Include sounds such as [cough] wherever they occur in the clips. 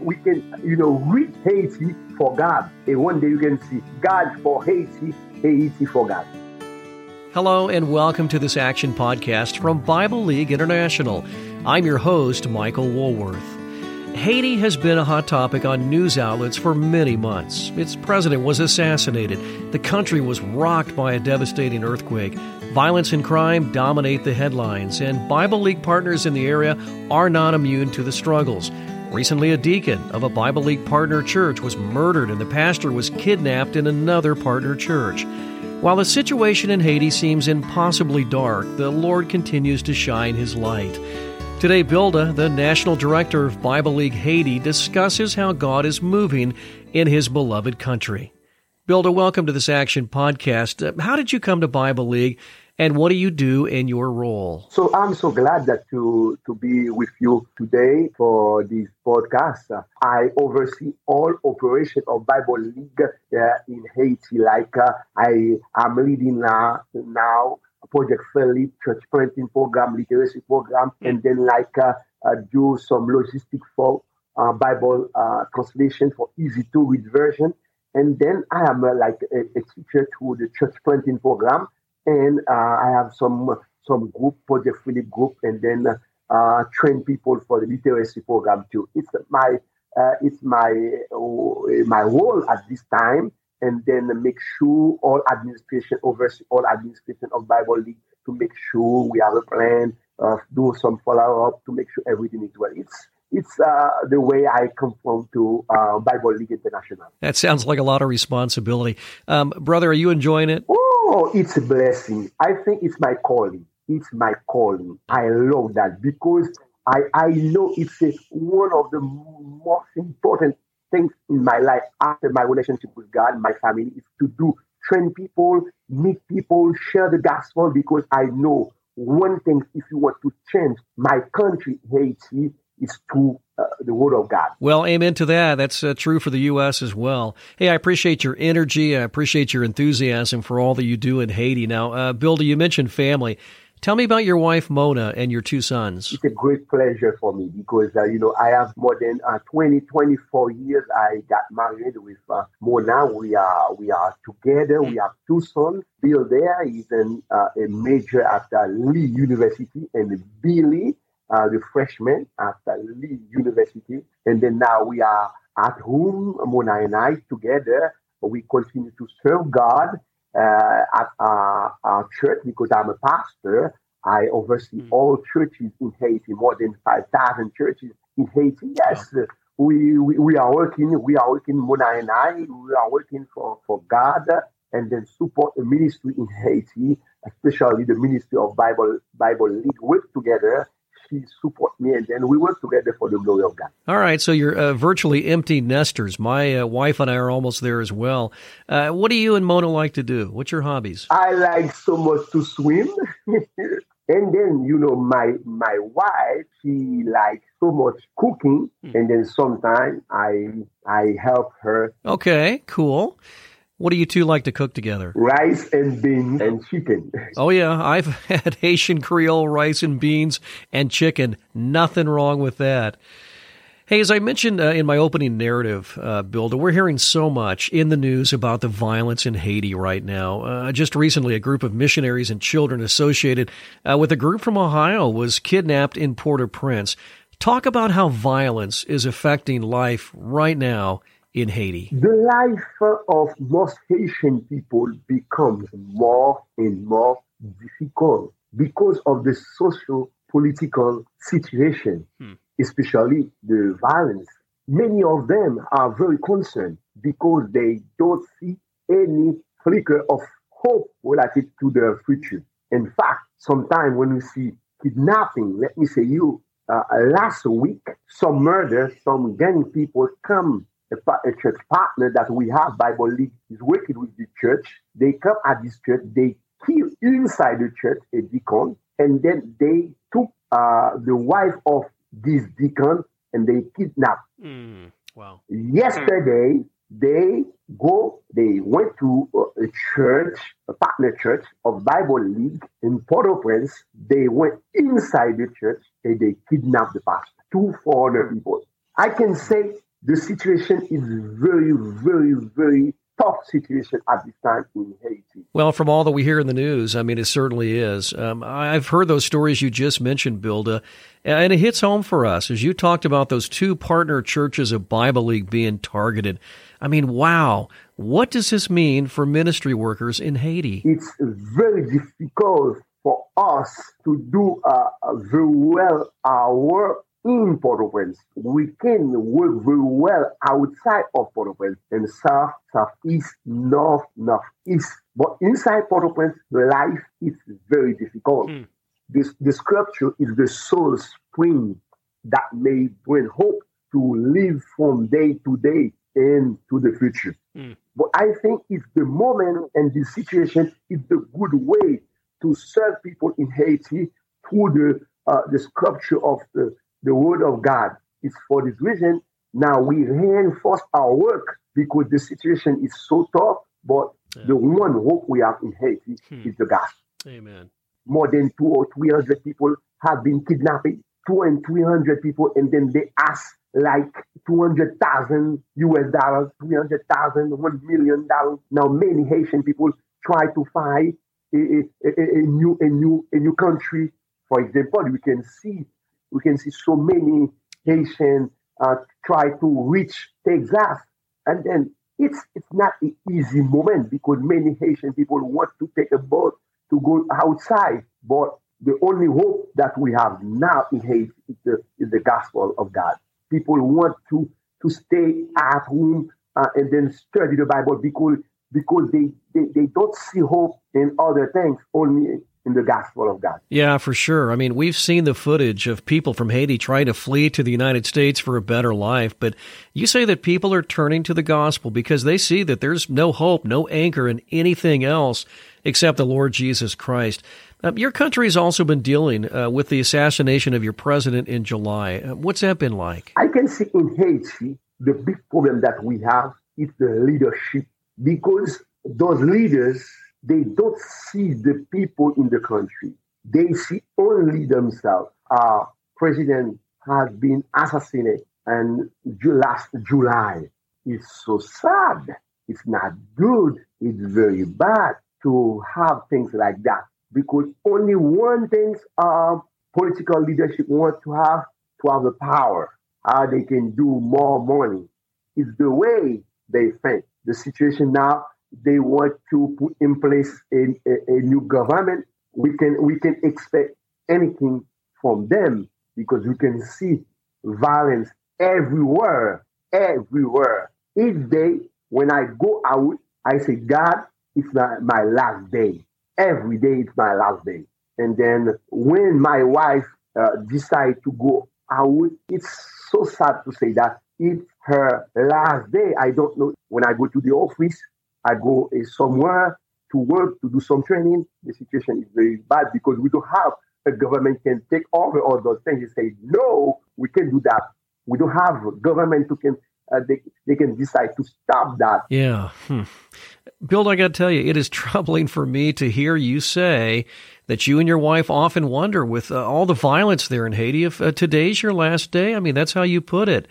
we can, you know, read Haiti for God. And one day you can see God for Haiti, Haiti for God. Hello, and welcome to this Action Podcast from Bible League International. I'm your host, Michael Woolworth. Haiti has been a hot topic on news outlets for many months. Its president was assassinated. The country was rocked by a devastating earthquake. Violence and crime dominate the headlines, and Bible League partners in the area are not immune to the struggles. Recently, a deacon of a Bible League partner church was murdered, and the pastor was kidnapped in another partner church. While the situation in Haiti seems impossibly dark, the Lord continues to shine His light. Today, Bilda, the National Director of Bible League Haiti, discusses how God is moving in His beloved country. Bilda, welcome to this Action Podcast. Uh, how did you come to Bible League, and what do you do in your role? So I'm so glad that to to be with you today for this podcast. Uh, I oversee all operation of Bible League uh, in Haiti. Like uh, I am leading uh, now Project Philip church planting program, literacy program, mm. and then like uh, uh, do some logistic for Bible translation for easy to read version. And then I am like a, a teacher to the church planting program and uh, I have some some group, Project Philip group, and then uh, train people for the literacy program too. It's my uh, it's my uh, my role at this time, and then make sure all administration oversee all administration of Bible League to make sure we have a plan, uh, do some follow up to make sure everything is well. It's it's uh, the way I come from to uh, Bible League International. That sounds like a lot of responsibility, um, brother. Are you enjoying it? Oh, it's a blessing. I think it's my calling. It's my calling. I love that because I, I know it's a, one of the most important things in my life after my relationship with God, my family, is to do train people, meet people, share the gospel because I know one thing if you want to change my country, Haiti, is to uh, the Word of God. Well, amen to that. That's uh, true for the U.S. as well. Hey, I appreciate your energy. I appreciate your enthusiasm for all that you do in Haiti. Now, uh, Bilda, you mentioned family. Tell me about your wife, Mona, and your two sons. It's a great pleasure for me because, uh, you know, I have more than uh, 20, 24 years. I got married with uh, Mona. We are we are together. We have two sons. Bill there is an, uh, a major at uh, Lee University, and Billy uh, the freshman at Lee University. And then now we are at home, Mona and I, together. We continue to serve God uh, at our, our, church because I'm a pastor. I oversee mm all churches in Haiti, more than 5,000 churches in Haiti. Yes, we, we, we are working, we are working, Mona and I, we are working for, for God and then support the ministry in Haiti, especially the ministry of Bible Bible League work together she support me, and then we work together for the glory of God. All right, so you're uh, virtually empty nesters. My uh, wife and I are almost there as well. Uh, what do you and Mona like to do? What's your hobbies? I like so much to swim. [laughs] and then you know my my wife she likes so much cooking hmm. and then sometimes i i help her okay cool what do you two like to cook together? Rice and beans and chicken. Oh, yeah. I've [laughs] had Haitian Creole rice and beans and chicken. Nothing wrong with that. Hey, as I mentioned uh, in my opening narrative, uh, Bilda, we're hearing so much in the news about the violence in Haiti right now. Uh, just recently, a group of missionaries and children associated uh, with a group from Ohio was kidnapped in Port-au-Prince. Talk about how violence is affecting life right now in Haiti? The life of most Haitian people becomes more and more difficult because of the social political situation, hmm. especially the violence. Many of them are very concerned because they don't see any flicker of hope related to their future. In fact, sometimes when we see kidnapping, let me say you, uh, last week, some murder, some gang people come a, a, church partner that we have, Bible League, is working with the church. They come at this church, they kill inside the church a deacon, and then they took uh, the wife of this deacon and they kidnapped. Mm, wow. Yesterday, they go, they went to a church, a partner church of Bible League in Port-au-Prince. They went inside the church and they kidnapped the pastor, two foreigner people. I can say the situation is very, very, very tough situation at this time in Haiti. Well, from all that we hear in the news, I mean, it certainly is. Um, I've heard those stories you just mentioned, Bilda, and it hits home for us as you talked about those two partner churches of Bible League being targeted. I mean, wow. What does this mean for ministry workers in Haiti? It's very difficult for us to do uh, very well our work in Port-au-Prince. We can work very well outside of Port-au-Prince in south, southeast, north, northeast. But inside Port-au-Prince, life is very difficult. Mm. This, the scripture is the soul spring that may bring hope to live from day to day into the future. Mm. But I think it's the moment and the situation is the good way to serve people in Haiti through the uh, the scripture of the the word of God. It's for this reason now we reinforce our work because the situation is so tough, but yeah. the one hope we have in Haiti hmm. is the gospel. Amen. More than two or three hundred people have been kidnapped, two and three hundred people, and then they ask like 200,000 US dollars, 300,000, 1 million dollars. Now many Haitian people try to find a, a, a, a, new, a new, a new country. For example, we can see we can see so many Haitians uh, try to reach Texas, and then it's it's not an easy moment because many Haitian people want to take a boat to go outside, but the only hope that we have now in Haiti is the, is the gospel of God. People want to to stay at home uh, and then study the Bible because because they, they, they don't see hope in other things, only in the gospel of God. Yeah, for sure. I mean, we've seen the footage of people from Haiti trying to flee to the United States for a better life, but you say that people are turning to the gospel because they see that there's no hope, no anchor in anything else except the Lord Jesus Christ. Uh, your country has also been dealing uh, with the assassination of your president in July. Uh, what's that been like? I can see in Haiti the big problem that we have is the leadership because those leaders they don't see the people in the country. They see only themselves. Our president has been assassinated and last July. It's so sad. It's not good. It's very bad to have things like that because only one thing our political leadership want to have to have the power, how they can do more money. It's the way they think. The situation now they want to put in place a, a, a, new government, we can we can expect anything from them because we can see violence everywhere, everywhere. Each day when I go out, I say, God, it's not my last day. Every day it's my last day. And then when my wife uh, decide to go out, it's so sad to say that it's her last day. I don't know when I go to the office. I go uh, somewhere to work to do some training, the situation is very bad because we don't have a government can take over all those things and say, no, we can't do that. We don't have government who can uh, they, they can decide to stop that. Yeah. Hmm. Bill, I got to tell you, it is [laughs] troubling for me to hear you say that you and your wife often wonder with uh, all the violence there in Haiti if uh, today's your last day. I mean, that's how you put it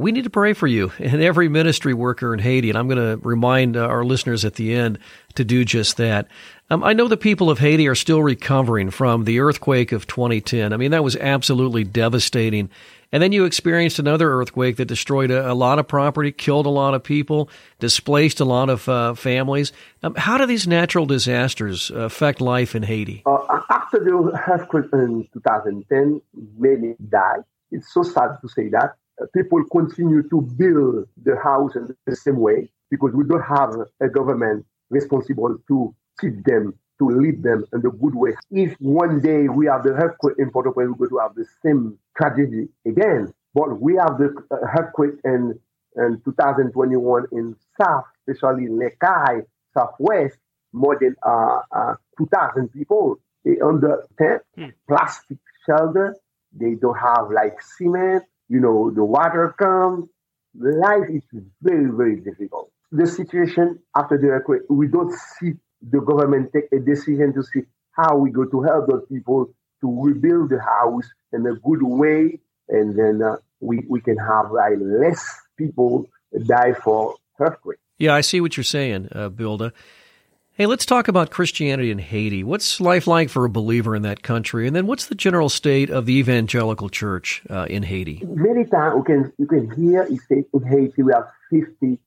we need to pray for you and every ministry worker in Haiti. And I'm going to remind uh, our listeners at the end to do just that. Um, I know the people of Haiti are still recovering from the earthquake of 2010. I mean, that was absolutely devastating. And then you experienced another earthquake that destroyed a, a lot of property, killed a lot of people, displaced a lot of uh, families. Um, how do these natural disasters affect life in Haiti? Uh, after the earthquake in 2010, many died. It's so sad to say that people continue to build the house in the same way because we don't have a government responsible to keep them, to lead them in the good way. If one day we have the earthquake in Port-au-Prince, we're going to have the same tragedy again. But we have the uh, earthquake in, in 2021 in South, especially in Cayes, Southwest, more than uh, uh, 2,000 people under tent, hmm. plastic shelter. They don't have like cement you know, the water comes. Life is very, very difficult. The situation after the earthquake, we don't see the government take a decision to see how we go to help those people to rebuild the house in a good way, and then uh, we, we can have like less people die for earthquake. Yeah, I see what you're saying, uh. Hey, let's talk about Christianity in Haiti. What's life like for a believer in that country? And then what's the general state of the evangelical church uh, in Haiti? Many times you can, you can hear it say in Haiti we have 50%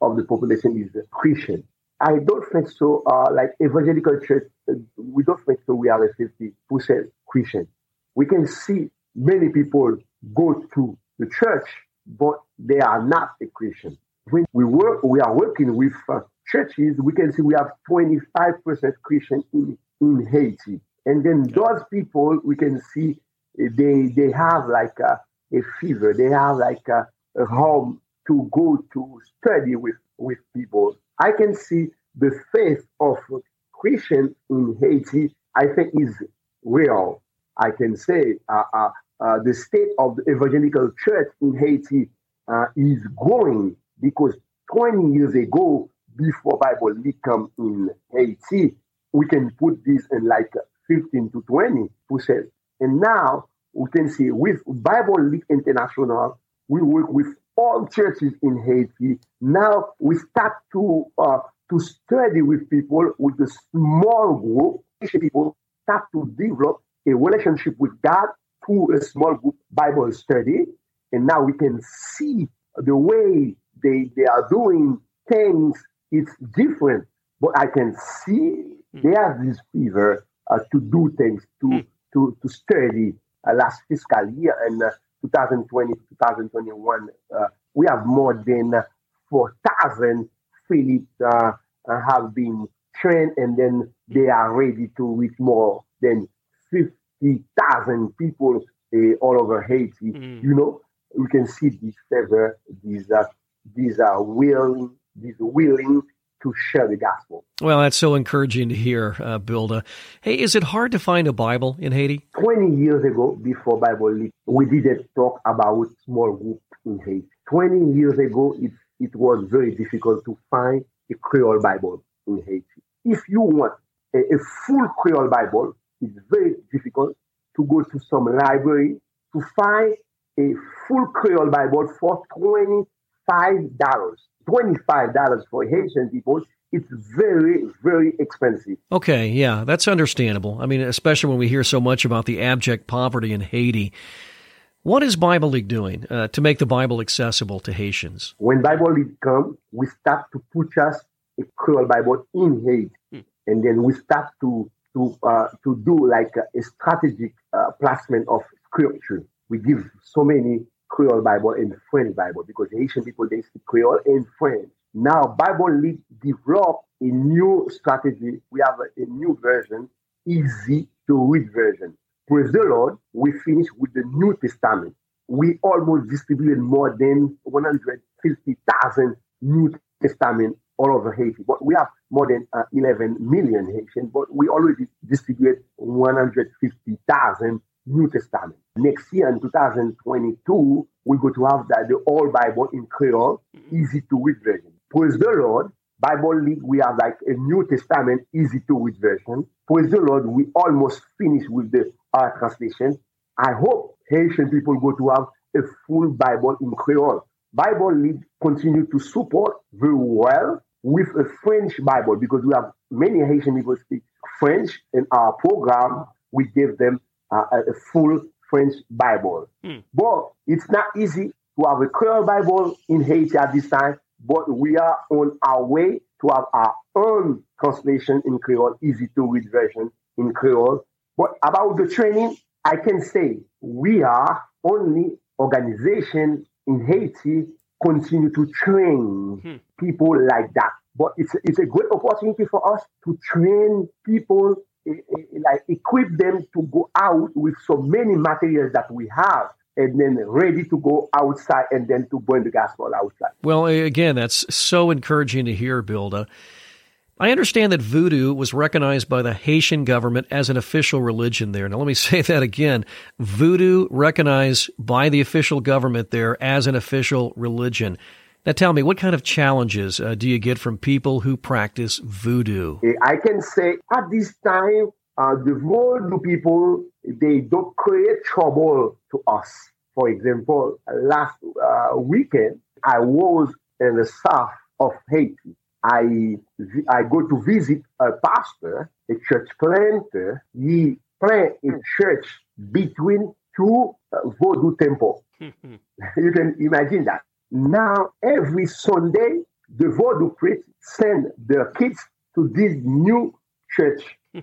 of the population is Christian. I don't think so. Uh, like evangelical church, uh, we don't think so. We are a 50% Christian. We can see many people go to the church, but they are not a Christian. When we work, we are working with uh, churches. We can see we have 25% Christian in, in Haiti, and then those people we can see they they have like a, a fever. They have like a, a home to go to study with with people. I can see the faith of Christian in Haiti. I think is real. I can say uh, uh, uh, the state of the evangelical church in Haiti uh, is growing because 20 years ago, before Bible League come in Haiti, we can put this in like 15 to 20 percent. And now we can see with Bible League International, we work with all churches in Haiti. Now we start to uh, to study with people with a small group. People start to develop a relationship with God through a small group Bible study. And now we can see the way they, they are doing things. It's different, but I can see mm. they have this fever uh, to do things, to, mm. to, to study. Uh, last fiscal year and uh, 2020 2021, uh, we have more than 4,000 Philips uh, uh, have been trained and then they are ready to reach more than 50,000 people uh, all over Haiti. Mm. You know, we can see this favor, these, uh, these are willing, these willing to share the gospel. Well, that's so encouraging to hear, uh, Bilda. Hey, is it hard to find a Bible in Haiti? 20 years ago, before Bible League, we didn't talk about small group in Haiti. 20 years ago, it, it was very difficult to find a Creole Bible in Haiti. If you want a, a full Creole Bible, it's very difficult to go to some library to find a full Creole Bible for $25. $25 for Haitian people it's very, very expensive. Okay, yeah, that's understandable. I mean, especially when we hear so much about the abject poverty in Haiti. What is Bible League doing uh, to make the Bible accessible to Haitians? When Bible League come, we start to purchase a Creole Bible in Haiti, hmm. and then we start to to uh, to do like a, a strategic uh, placement of scripture. We give so many Creole Bible and French Bible because Haitian people they speak Creole and French. Now Bible League developed a new strategy. We have a, a new version, easy to read version. Praise the Lord. We finished with the New Testament. We almost distributed more than 150,000 New Testament all over Haiti. But we have more than uh, 11 million Haitians, but we already distributed 150,000 New Testament. Next year in 2022, we're going to have that the whole Bible in Creole, easy to read version. Praise the Lord. Bible League, we have like a New Testament, easy to read version. Praise the Lord, we almost finished with the our translation. I hope Haitian people go to have a full Bible in Creole. Bible League continue to support very well with a French Bible because we have many Haitian people speak French in our program. We give them uh, a full French Bible. Mm. But it's not easy to have a Creole Bible in Haiti at this time, but we are on our way to have our own translation in Creole, easy to read version in Creole. But about the training, I can say we are only organization in Haiti continue to train hmm. people like that. But it's, it's a great opportunity for us to train people Eh, eh, like equip them to go out with so many materials that we have and then ready to go outside and then to bring the gospel outside. Well, again, that's so encouraging to hear, Bilda. I understand that voodoo was recognized by the Haitian government as an official religion there. Now, let me [laughs] say that again. Voodoo recognized by the official government there as an official religion. Now, tell me, what kind of challenges uh, do you get from people who practice voodoo? I can say at this time, uh, the voodoo people, they don't create trouble to us. For example, last uh, weekend, I was in the south of Haiti. I, I go to visit a pastor, a church planter. He plant a church between two uh, Vodou temples. [laughs] you can imagine that. Now, every Sunday, the Vodou priests send their kids to this new church. [laughs]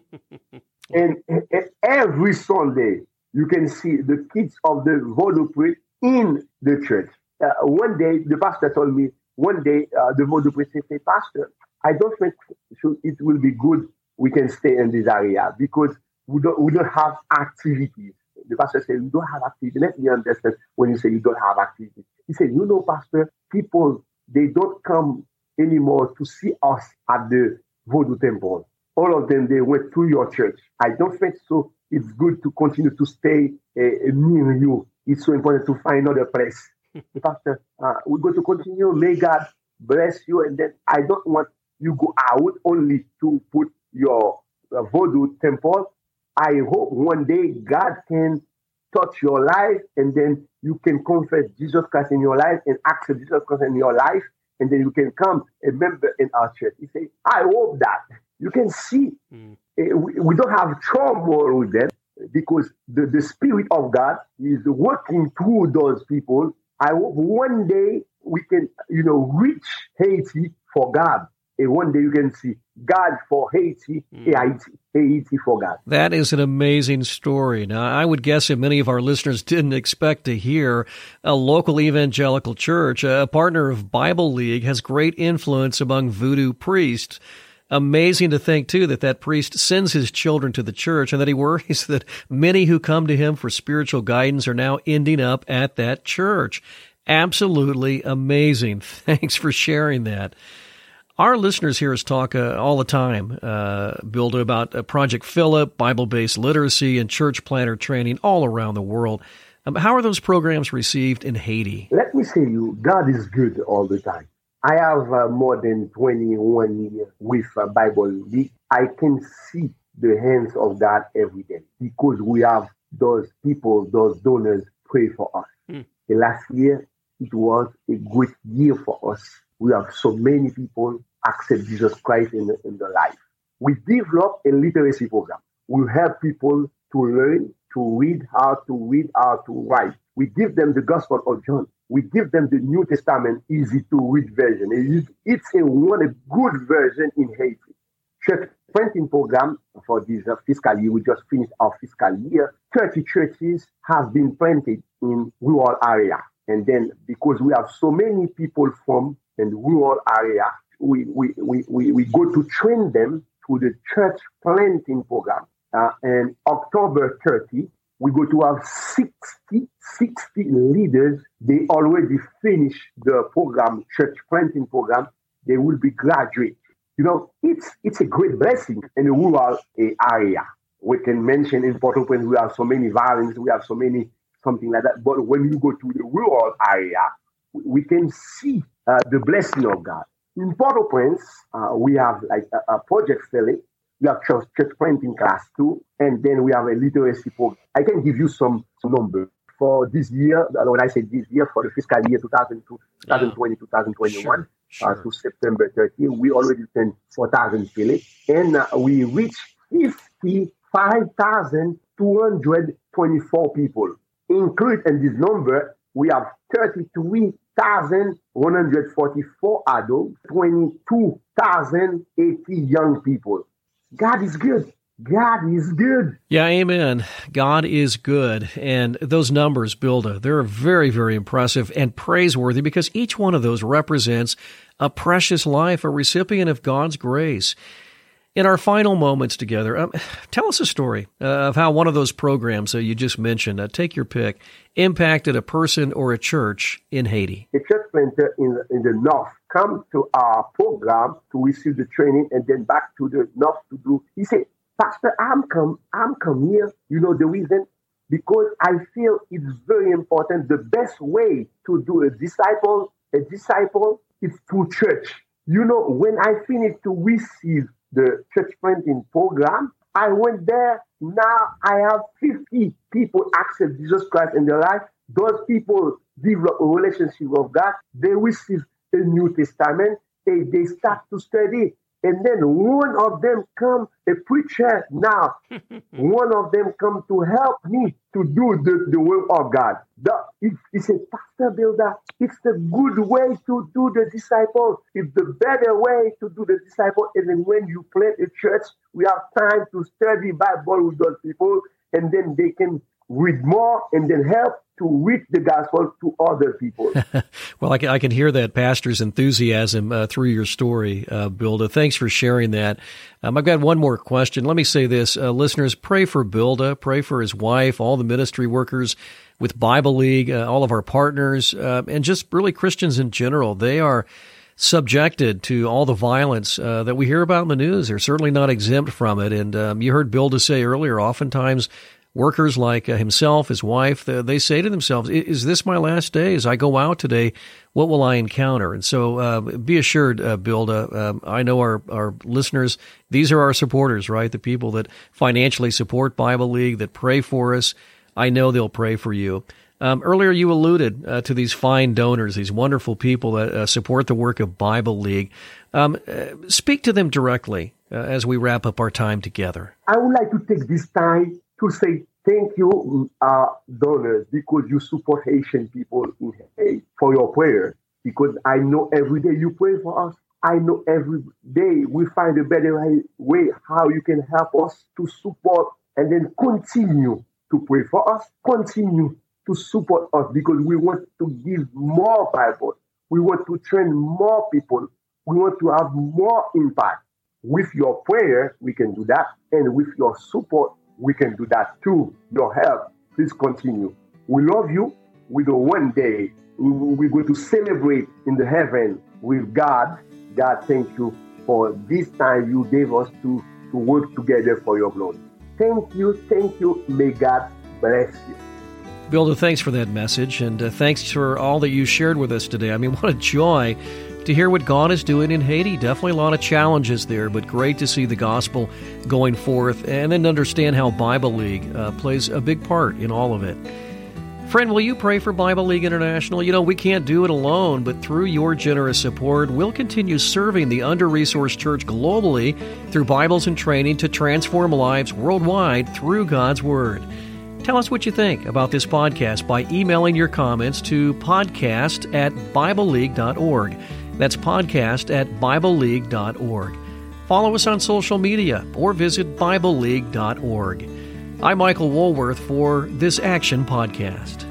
and, and, every Sunday, you can see the kids of the Vodou priest in the church. Uh, one day, the pastor told me, one day, uh, the Vodou priest said, Pastor, I don't think it will be good we can stay in this area because we don't, we don't have activities. The pastor said, you don't have activity. Let me understand when you say you don't have activity. He said, You know, Pastor, people, they don't come anymore to see us at the Vodou temple. All of them, they went to your church. I don't think so. It's good to continue to stay uh, near you. It's so important to find another place. [laughs] Pastor, uh, we're going to continue. May God bless you. And then I don't want you go out only to put your uh, Vodou temple. I hope one day God can touch your life and then you can confess Jesus Christ in your life and accept Jesus Christ in your life. And then you can come a member in our church. He say, I hope that. You can see mm. uh, we, we, don't have trouble with them because the, the Spirit of God is working through those people. I hope one day we can, you know, reach Haiti for God and one day you can see God for Haiti, mm. Haiti, Haiti for God. That is an amazing story. Now, I would guess that many of our listeners didn't expect to hear a local evangelical church, a partner of Bible League, has great influence among voodoo priests. Amazing to think, too, that that priest sends his children to the church and that he worries [laughs] that many who come to him for spiritual guidance are now ending up at that church. Absolutely amazing. [laughs] Thanks for sharing that. Our listeners hear us talk uh, all the time, uh, Bilda, about uh, Project Philip, Bible based literacy, and church planter training all around the world. Um, how are those programs received in Haiti? Let me say you, God is good all the time. I have uh, more than 21 years with uh, Bible League. I can see the hands of God every day because we have those people, those donors pray for us. Hmm. last year, it was a great year for us. We have so many people accept Jesus Christ in, in their life. We develop a literacy program. We help people to learn to read how to read, how to write. We give them the Gospel of John. We give them the New Testament easy to read version. It's a one a good version in Haiti. Church planting program for this fiscal year. We just finished our fiscal year. 30 churches have been planted in rural area. And then because we have so many people from in rural area, we, we, we, we, we go to train them to the church planting program. Uh, and October 30, we go to have 60, 60 leaders. They already finished the program, church planting program. They will be graduate. You know, it's, it's a great blessing in the rural area. We can mention in Port-au-Prince, we have so many violence, we have so many, something like that. But when you go to the rural area, we can see uh, the blessing of God. In Port-au-Prince, uh, we have like a, a project Philip. We have church, church planting class too, and then we have a literacy program. I can give you some, some numbers for this year. When I say this year, for the fiscal year 2020, 2021, sure. uh, to September 30, we already sent 4,000 Philip, and uh, we reached 55,224 people. Included in this number, we have 33 1,144 adults, 22,080 young people. God is good. God is good. Yeah, amen. God is good. And those numbers, Bilda, they're very, very impressive and praiseworthy because each one of those represents a precious life, a recipient of God's grace. In our final moments together, um, [sighs] tell us a story uh, of how one of those programs that you just mentioned, uh, take your pick, impacted a person or a church in Haiti. A church planter in, in the north come to our program to receive the training and then back to the north to do. He said, Pastor, I'm come, I'm come here. You know the reason? Because I feel it's very important. The best way to do a disciple, a disciple is through church. You know, when I finish to receive the church planting program. I went there. Now I have 50 people accept Jesus Christ in their life. Those people, develop a relationship with God, they receive a New Testament and they start to study. And then one of them come, a preacher now, [laughs] one of them come to help me to do the, the work of God. The, it, it's a pastor builder. It's the good way to do the disciple. It's the better way to do the disciple. And then when you plant a church, we have time to study Bible with those people, and then they can read more and then help to reach the gospel to other people. [laughs] well, I can, I can, hear that pastor's enthusiasm uh, through your story, uh, Bilda. Thanks for sharing that. Um, I've got one more question. Let me say this. Uh, listeners, pray for Bilda, pray for his wife, all the ministry workers with Bible League, uh, all of our partners, uh, and just really Christians in general. They are subjected to all the violence uh, that we hear about in the news. They're certainly not exempt from it. And um, you heard Bilda say earlier, oftentimes workers like uh, himself, his wife, they say to themselves, "Is this my last day? As I go out today, what will I encounter?" And so, uh, be assured, uh, Bilda. Um, I know our our listeners; these are our supporters, right? The people that financially support Bible League, that pray for us. I know they'll pray for you. Um, earlier, you alluded uh, to these fine donors, these wonderful people that uh, support the work of Bible League. Um, uh, speak to them directly uh, as we wrap up our time together. I would like to take this time to say thank you, uh, donors, because you support Haitian people in Haiti for your prayer. Because I know every day you pray for us. I know every day we find a better way how you can help us to support and then continue to pray for us, continue to support us because we want to give more Bible. We want to train more people. We want to have more impact. With your prayer, we can do that. And with your support, we can do that too. Your help, please continue. We love you. We know one day we're going to celebrate in the heaven with God. God, thank you for this time you gave us to, to work together for your glory. Thank you, thank you. May God bless you. Bilda, thanks for that message, and uh, thanks for all that you shared with us today. I mean, what a joy to hear what God is doing in Haiti. Definitely a lot of challenges there, but great to see the gospel going forth and then understand how Bible League uh, plays a big part in all of it. Friend, will you pray for Bible League International? You know, we can't do it alone, but through your generous support, we'll continue serving the under resourced church globally through Bibles and training to transform lives worldwide through God's Word. Tell us what you think about this podcast by emailing your comments to podcast at BibleLeague.org. That's podcast at BibleLeague.org. Follow us on social media or visit BibleLeague.org. I'm Michael Woolworth for this Action Podcast.